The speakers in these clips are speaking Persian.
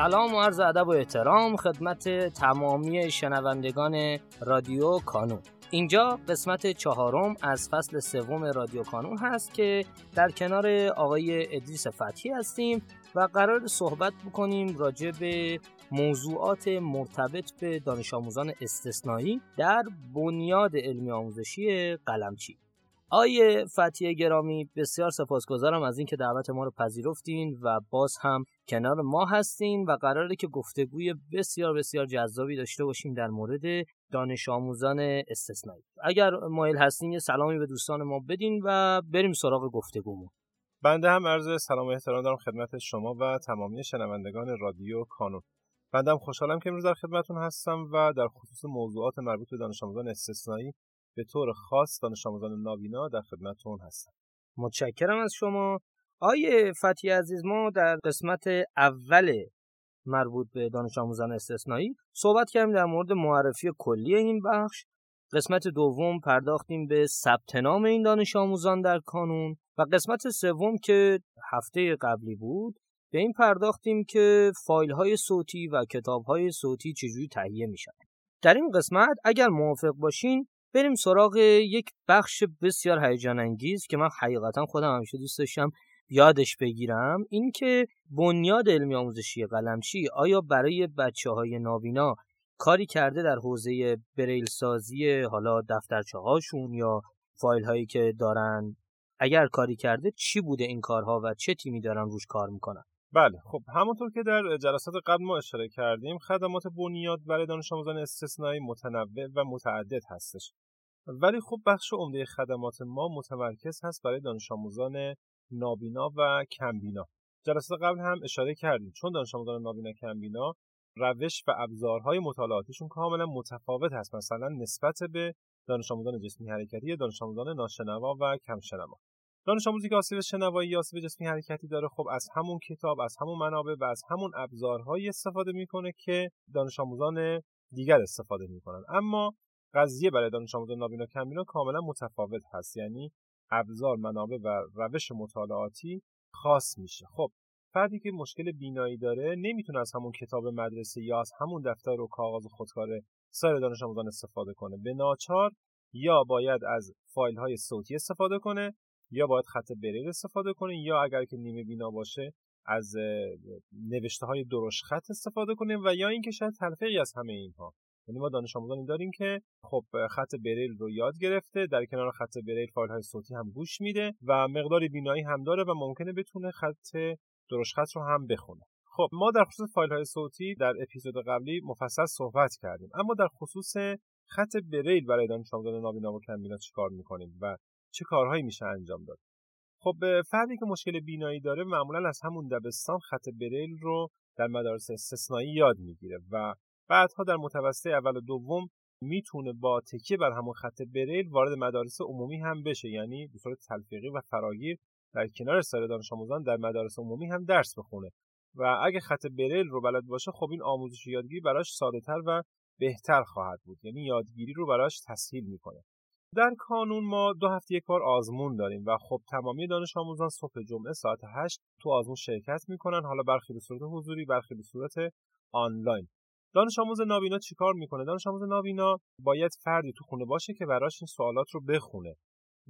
سلام و عرض ادب و احترام خدمت تمامی شنوندگان رادیو کانون. اینجا قسمت چهارم از فصل سوم رادیو کانون هست که در کنار آقای ادریس فتحی هستیم و قرار صحبت بکنیم راجع به موضوعات مرتبط به دانش آموزان استثنایی در بنیاد علمی آموزشی قلمچی. آیه فتیه گرامی بسیار سپاسگزارم از اینکه دعوت ما رو پذیرفتین و باز هم کنار ما هستین و قراره که گفتگوی بسیار بسیار جذابی داشته باشیم در مورد دانش آموزان استثنایی. اگر مایل هستین یه سلامی به دوستان ما بدین و بریم سراغ گفتگومون. بنده هم عرض سلام و احترام دارم خدمت شما و تمامی شنوندگان رادیو کانون. بنده هم خوشحالم که امروز در خدمتون هستم و در خصوص موضوعات مربوط به دانش آموزان استثنایی به طور خاص دانش آموزان نابینا در خدمتتون هستم. متشکرم از شما. آیه فتی عزیز ما در قسمت اول مربوط به دانش آموزان استثنایی صحبت کردیم در مورد معرفی کلی این بخش. قسمت دوم پرداختیم به ثبت نام این دانش آموزان در کانون و قسمت سوم که هفته قبلی بود به این پرداختیم که فایل های صوتی و کتاب های صوتی چجوری تهیه میشن در این قسمت اگر موافق باشین بریم سراغ یک بخش بسیار هیجان انگیز که من حقیقتا خودم همیشه دوست داشتم یادش بگیرم. اینکه بنیاد علمی آموزشی قلمچی آیا برای بچه های نابینا کاری کرده در حوزه بریل سازی حالا دفترچه هاشون یا فایل هایی که دارن؟ اگر کاری کرده چی بوده این کارها و چه تیمی دارن روش کار می‌کنن؟ بله خب همونطور که در جلسات قبل ما اشاره کردیم خدمات بنیاد برای دانش آموزان استثنایی متنوع و متعدد هستش. ولی خب بخش عمده خدمات ما متمرکز هست برای دانش آموزان نابینا و کمبینا. جلسات قبل هم اشاره کردیم چون دانش آموزان نابینا کمبینا روش و ابزارهای مطالعاتیشون کاملا متفاوت هست مثلا نسبت به دانش آموزان جسمی حرکتی دانش آموزان ناشنوا و کمشنوا. دانش آموزی که آسیب شنوایی یا آسیب جسمی حرکتی داره خب از همون کتاب از همون منابع و از همون ابزارهایی استفاده می‌کنه که دانش آموزان دیگر استفاده می‌کنن. اما قضیه برای دانش آموزان نابینا کمبینا کاملا متفاوت هست. یعنی ابزار منابع و روش مطالعاتی خاص میشه. خب فردی که مشکل بینایی داره نمی‌تونه از همون کتاب مدرسه یا از همون دفتر و کاغذ خودکار سایر دانش آموزان استفاده کنه. به ناچار یا باید از فایل های صوتی استفاده کنه یا باید خط بریل استفاده کنه یا اگر که نیمه بینا باشه از نوشته های درشت خط استفاده کنه و یا اینکه شاید تلفیقی از همه اینها. یعنی ما دانش آموزانی داریم که خب خط بریل رو یاد گرفته در کنار خط بریل فایل های صوتی هم گوش میده و مقداری بینایی هم داره و ممکنه بتونه خط درشت خط رو هم بخونه. خب ما در خصوص فایل های صوتی در اپیزود قبلی مفصل صحبت کردیم. اما در خصوص خط بریل برای دانش آموزان نابینا و کمبینا چیکار می‌کنیم و چه کارهایی میشه انجام داد. خب فردی که مشکل بینایی داره معمولا از همون دبستان خط بریل رو در مدارس استثنایی یاد می‌گیره و بعدها در متوسطه اول و دوم می‌تونه با تکیه بر همون خط بریل وارد مدارس عمومی هم بشه. یعنی به صورت تلفیقی و فراگیر در کنار سایر دانش آموزان در مدارس عمومی هم درس بخونه. و اگه خط بریل رو بلد باشه خب این آموزش و یادگیری براش ساده تر و بهتر خواهد بود. یعنی یادگیری رو براش تسهیل می‌کنه. در کانون ما دو هفته یک بار آزمون داریم و خب تمامی دانش آموزان صبح جمعه ساعت 8 تو آزمون شرکت می‌کنن. حالا برخی به صورت حضوری برخی به صورت آنلاین. دانش آموز نابینا چیکار می‌کنه؟ دانش آموز نابینا باید فردی تو خونه باشه که براش این سوالات رو بخونه.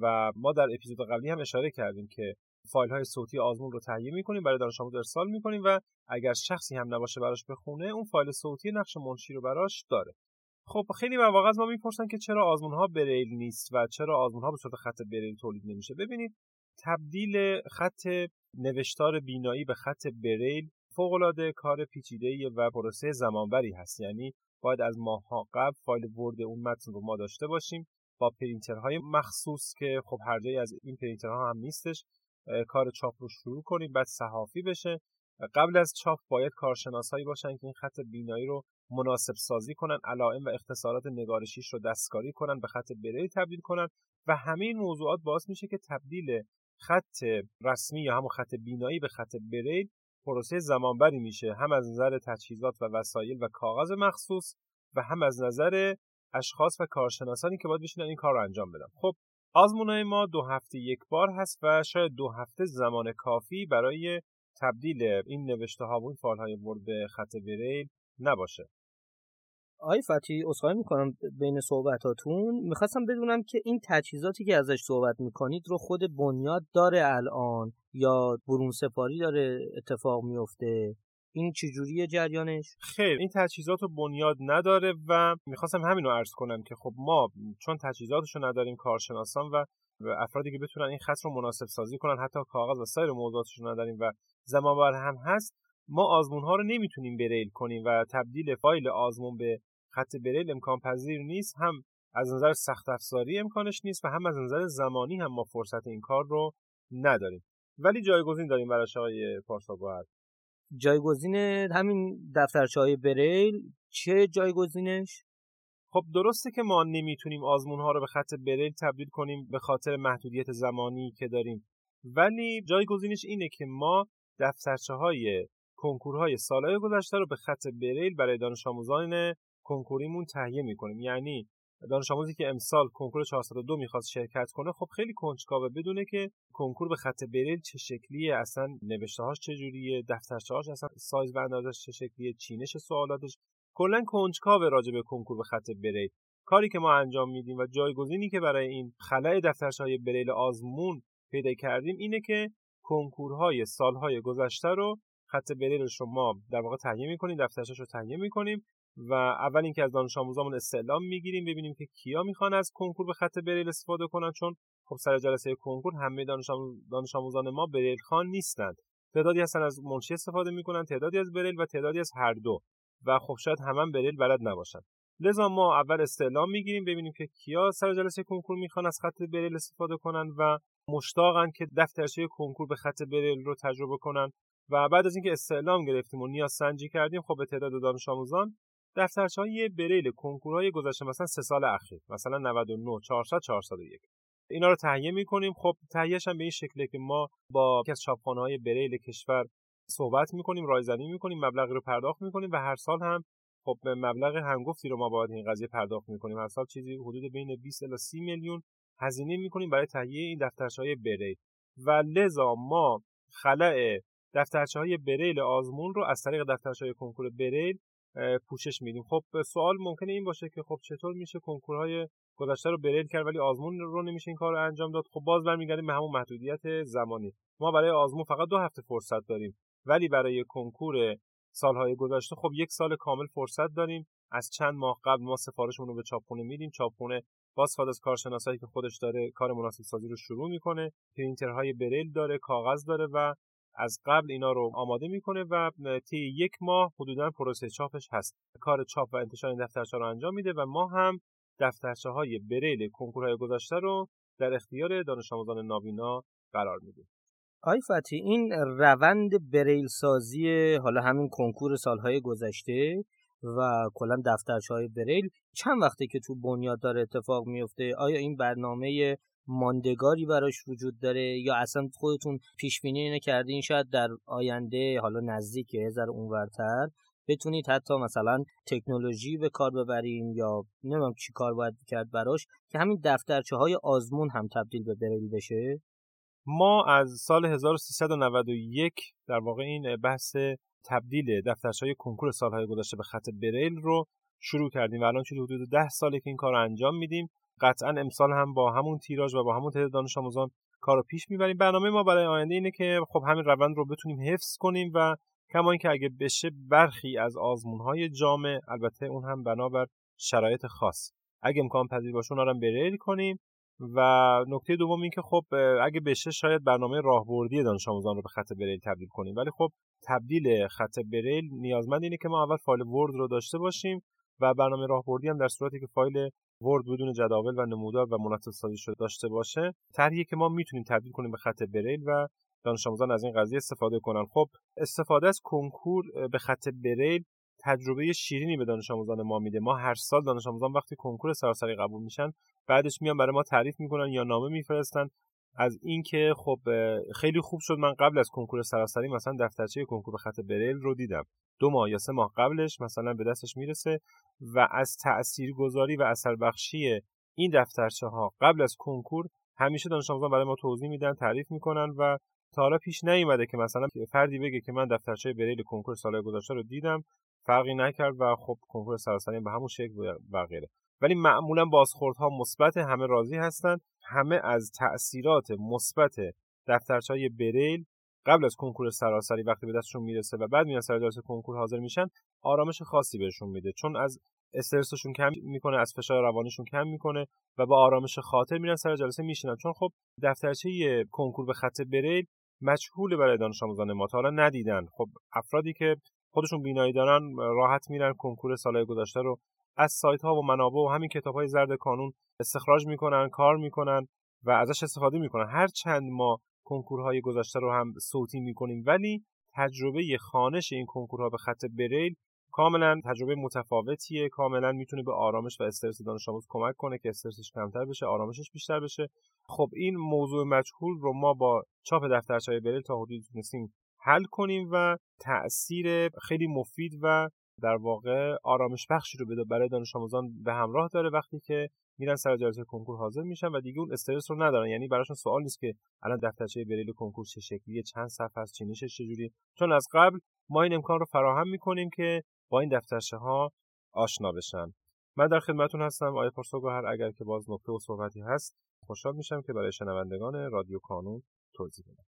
و ما در اپیزود قبلی هم اشاره کردیم که فایل های صوتی آزمون رو تهیه می‌کنیم برای دانش آموز ارسال می‌کنیم و اگر شخصی هم نباشه براش بخونه اون فایل صوتی نقش منشی رو براش داره. خب خیلی مواقع از ما می‌پرسن که چرا آزمون ها بریل نیست و چرا آزمون ها به صورت خط بریل تولید نمیشه. ببینید تبدیل خط نوشتار بینایی به خط بریل فوقالعاده کار پیچیده و پروسه زمانبری هست. یعنی باید از ماهها قبل فایل Word اون متن رو ما داشته باشیم با پرینترهای مخصوص که خب هر جایی از این پرینترها هم نیستش کار چاپ رو شروع کنیم بعد صحافی بشه. قبل از چاپ باید کارشناسایی باشن که این خط بینایی رو مناسب سازی کنن علائم و اختصارات نگارشیش رو دستکاری کنن به خط بریل تبدیل کنن و همه این موضوعات باعث میشه که تبدیل خط رسمی یا همون خط بینایی به خط بریل پروسه زمانبری میشه. هم از نظر تجهیزات و وسایل و کاغذ مخصوص و هم از نظر اشخاص و کارشناسانی که باید بشینن این کار رو انجام بدن. خب آزمونای ما دو هفته یک بار هست و شاید دو هفته زمان کافی برای تبدیل این نوشته ها و این فایل های ورد به خط بریل نباشه. آقای فتی اصخایی می‌کنم بین صحبتاتون می‌خواستم بدونم که این تجهیزاتی که ازش صحبت می‌کنید رو خود بنیاد داره الان یا برون سپاری داره اتفاق میفته این چجوریه جریانش؟ خیر این تجهیزات رو بنیاد نداره و می‌خواستم همین رو عرض کنم که خب ما چون تجهیزاتش رو نداریم کارشناسان و افرادی که بتونن این خط رو مناسب سازی کنن حتی کاغذ و سایر موضوعاتش رو نداریم و زمان هم هست ما آزمون ها رو نمی‌تونیم بریل کنیم و تبدیل فایل آزمون به خط بریل امکان پذیر نیست هم از نظر سخت افزاری امکانش نیست و هم از نظر زمانی هم ما فرصت این کار رو نداریم. ولی جایگزین داریم برای آقای پارسا جایگزین همین دفترچه های بریل چه جایگزینش؟ خب درسته که ما نمی‌تونیم آزمون ها رو به خط بریل تبدیل کنیم به خاطر محدودیت زمانی که داریم. ولی جایگزینش اینه که ما دفترچه های کنکورهای سالهای گذشته رو به خط بریل برای دانش آموزان کنکوریمون تهیه می‌کنیم. یعنی دانش آموزی که امسال کنکور 402 می‌خواست شرکت کنه خب خیلی کنجکاوه. بدونه که کنکور به خط بریل چه شکلیه اصلا نوشته هاش چه جوریه دفترچه هاش اصلا سایز و اندازش چه شکلیه چینش سوالاتش. کلا کنجکاوه راجع به کنکور به خط بریل کاری که ما انجام میدیم و جایگزینی که برای این خلای دفترچه های بریل آزمون پیدا کردیم اینه که کنکورهای سالهای گذشته رو خط بریلش رو ما در واقع تهیه می‌کنیم دفترچه‌اش رو تهیه می‌کنیم و اول اینکه از دانش آموزامون استعلام می‌گیریم ببینیم که کیا می‌خوان از کنکور به خط بریل استفاده کنن چون خب سر جلسه کنکور همه دانش, آموزان ما بریل خان نیستند. تعدادی هستن از منشی استفاده می‌کنن تعدادی از بریل و تعدادی از هر دو. و خب شاید هم بریل بلد نباشن. لذا ما اول استعلام می‌گیریم ببینیم که کیا سر جلسه کنکور می‌خوان از خط بریل استفاده کنن و مشتاقن که دفترچه کنکور به خط بریل رو تجربه کنن. و بعد از اینکه استعلام گرفتیم و نیاز سنجی کردیم خب به تعداد دانش آموزان دفترچه های بریل کنکورهای گذشته مثلا سه سال اخیر مثلا 99 400 401 اینا رو تهیه می‌کنیم. خب تهیهش هم به این شکله که ما با یکی از چاپخانه های بریل کشور صحبت می‌کنیم رایزنی می‌کنیم مبلغی رو پرداخت می‌کنیم و هر سال هم خب مبلغ هنگفتی رو ما باید این قضیه پرداخت می‌کنیم. هر سال چیزی حدود بین 20 الی 30 میلیون هزینه می‌کنیم برای تهیه این دفترچه های بریل. و لذا ما خلع دفترچه های بریل آزمون رو از طریق دفترچه های کنکور بریل پوشش میدیم. خب سوال ممکنه این باشه که خب چطور میشه کنکورهای گذشته رو بریل کرد ولی آزمون رو نمیشه این کار رو انجام داد. خب باز برمیگردیم به همون محدودیت زمانی. ما برای آزمون فقط دو هفته فرصت داریم. ولی برای کنکور سالهای گذشته خب یک سال کامل فرصت داریم. از چند ماه قبل ما سفارشمون رو به چاپخونه میدیم. چاپخونه باز از کارشناسایی که خودش داره کار مناسب سازی رو شروع می‌کنه. پرینترهای بریل داره کاغذ داره و از قبل اینا رو آماده می‌کنه و طی یک ماه حدودا پروسه چاپش هست. کار چاپ و انتشار این دفترچه رو انجام میده و ما هم دفترچه های بریل کنکورهای گذشته رو در اختیار دانش آموزان نابینا قرار میدیم. آقای فتحی این روند بریل سازی حالا همین کنکور سالهای گذشته و کلا دفترچه های بریل چند وقته که تو بنیاد داره اتفاق میفته آیا این برنامه ماندگاری براش وجود داره یا اصلا خودتون پیش بینی اینه کردین شاید در آینده حالا نزدیک هزار اونورتر بتونید حتی مثلا تکنولوژی به کار ببریم یا نمی‌دونم چی کار باید کرد براش که همین دفترچه های آزمون هم تبدیل به بریل بشه. ما از سال 1391 در واقع این بحث تبدیل دفترچه های کنکور سالهای گذشته به خط بریل رو شروع کردیم و الان چه حدود ده ساله که این کار رو انجام میدیم. قطعا امسال هم با همون تیراژ و با همون تعداد دانش آموزان کار رو پیش می‌بریم. برنامه ما برای آینده اینه که خب همین روند رو بتونیم حفظ کنیم و کما اینکه اگه بشه برخی از آزمون های جامع البته اون هم بنابر شرایط خاص. اگه امکان پذیر باشه اونها رو بریل کنیم. و نکته دوم این که خب اگه بشه شاید برنامه راهبردی دانش آموزان رو به خط بریل تبدیل کنیم. ولی خب تبدیل خط بریل نیازمند اینه که ما اول فایل ورد رو داشته باشیم و برنامه راهبردی هم در صورتی که فایل ورد بدون جداول و نمودار و مناسب سازی شده داشته باشه. طرحی که ما می‌تونیم تبدیل کنیم به خط بریل و دانش آموزان از این قضیه استفاده کنن. خب استفاده از کنکور به خط بریل تجربه شیرینی به دانش آموزان ما میده. ما هر سال دانش آموزان وقتی کنکور سراسری قبول میشن بعدش میان برای ما تعریف می‌کنن یا نامه میفرستن از اینکه خب خیلی خوب شد من قبل از کنکور سراسری مثلا دفترچه کنکور به خط بریل رو دیدم. دو ماه یا سه ماه قبلش مثلا به دستش می‌رسه و از تأثیر گذاری و اثر بخشی این دفترچه ها قبل از کنکور همیشه دانش آموزان برای ما توضیح میدن تعریف می‌کنن و تا حالا پیش نیومده که مثلا فردی بگه که من دفترچه بریل کنکور سال گذشته رو دیدم فرقی نکرد و خب کنکور سراسری به همون شکل و غیره ولی معمولا بازخوردها مثبت همه راضی هستند همه از تاثیرات مثبت دفترچه بریل قبل از کنکور سراسری وقتی به دستشون می‌رسه و بعد میان سر جلسه کنکور حاضر میشن آرامش خاصی بهشون میده. چون از استرسشون کم می‌کنه از فشار روانیشون کم می‌کنه و با آرامش خاطر میرن سر جلسه میشینن. چون خب دفترچه کنکور به خط بریل مجهول برای دانش آموزان ما. تا حالا ندیدن. خب افرادی که خودشون بینایی دارن راحت میرن کنکور سالهای گذشته رو از سایت ها و منابع و همین کتاب های زرد کانون استخراج می‌کنن کار می‌کنن و ازش استفاده می‌کنن. هر چند ما کنکورهای گذشته رو هم صوتی می‌کنیم ولی تجربه خانش این کنکورها به خط بریل کاملا تجربه متفاوتیه. کاملا می‌تونه به آرامش و استرس دانش آموز کمک کنه که استرسش کمتر بشه آرامشش بیشتر بشه. خب این موضوع مجهول رو ما با چاپ دفترچه بریل تا حدودی تونستیم حل کنیم و تاثیر خیلی مفید و در واقع آرامش بخشی رو برای دانش آموزان به همراه داره وقتی که میرن سر جلسه کنکور حاضر میشن و دیگه اون استرس رو ندارن. یعنی براشون سوال نیست که الان دفترچه بریل کنکور چه شکلیه چند صفحه است چینشش چجوری چون از قبل ما این امکان رو فراهم می‌کنیم که با این دفترچه ها آشنا بشن. من در خدمتون هستم آقای پرسوگوهر. اگر که باز نکته و صحبتی هست خوشحال میشم که برای شنوندگان رادیو کانون توضیح بدم.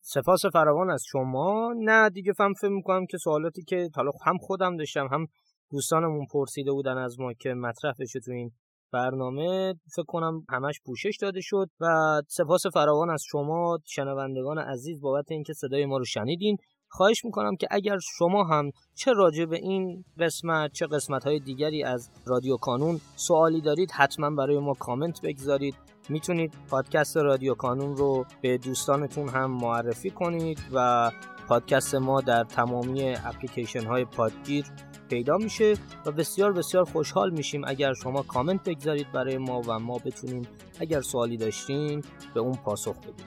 سپاس فراوان از شما. نه دیگه فهم فکر می‌کنم که سوالاتی که حالا هم خودم داشتم هم دوستانمون پرسیده بودن از ما که مطرح بشه تو این برنامه. فکر کنم همش پوشش داده شد و سپاس فراوان از شما شنوندگان عزیز بابت اینکه صدای ما رو شنیدین. خواهش می‌کنم که اگر شما هم چه راجع به این قسمت چه قسمت های دیگری از رادیو کانون سوالی دارید حتما برای ما کامنت بگذارید. می‌تونید پادکست رادیو کانون رو به دوستانتون هم معرفی کنید و پادکست ما در تمامی اپلیکیشن های پادگیر پیدا میشه و بسیار بسیار خوشحال میشیم اگر شما کامنت بگذارید برای ما و ما بتونیم اگر سوالی داشتین به اون پاسخ بدیم.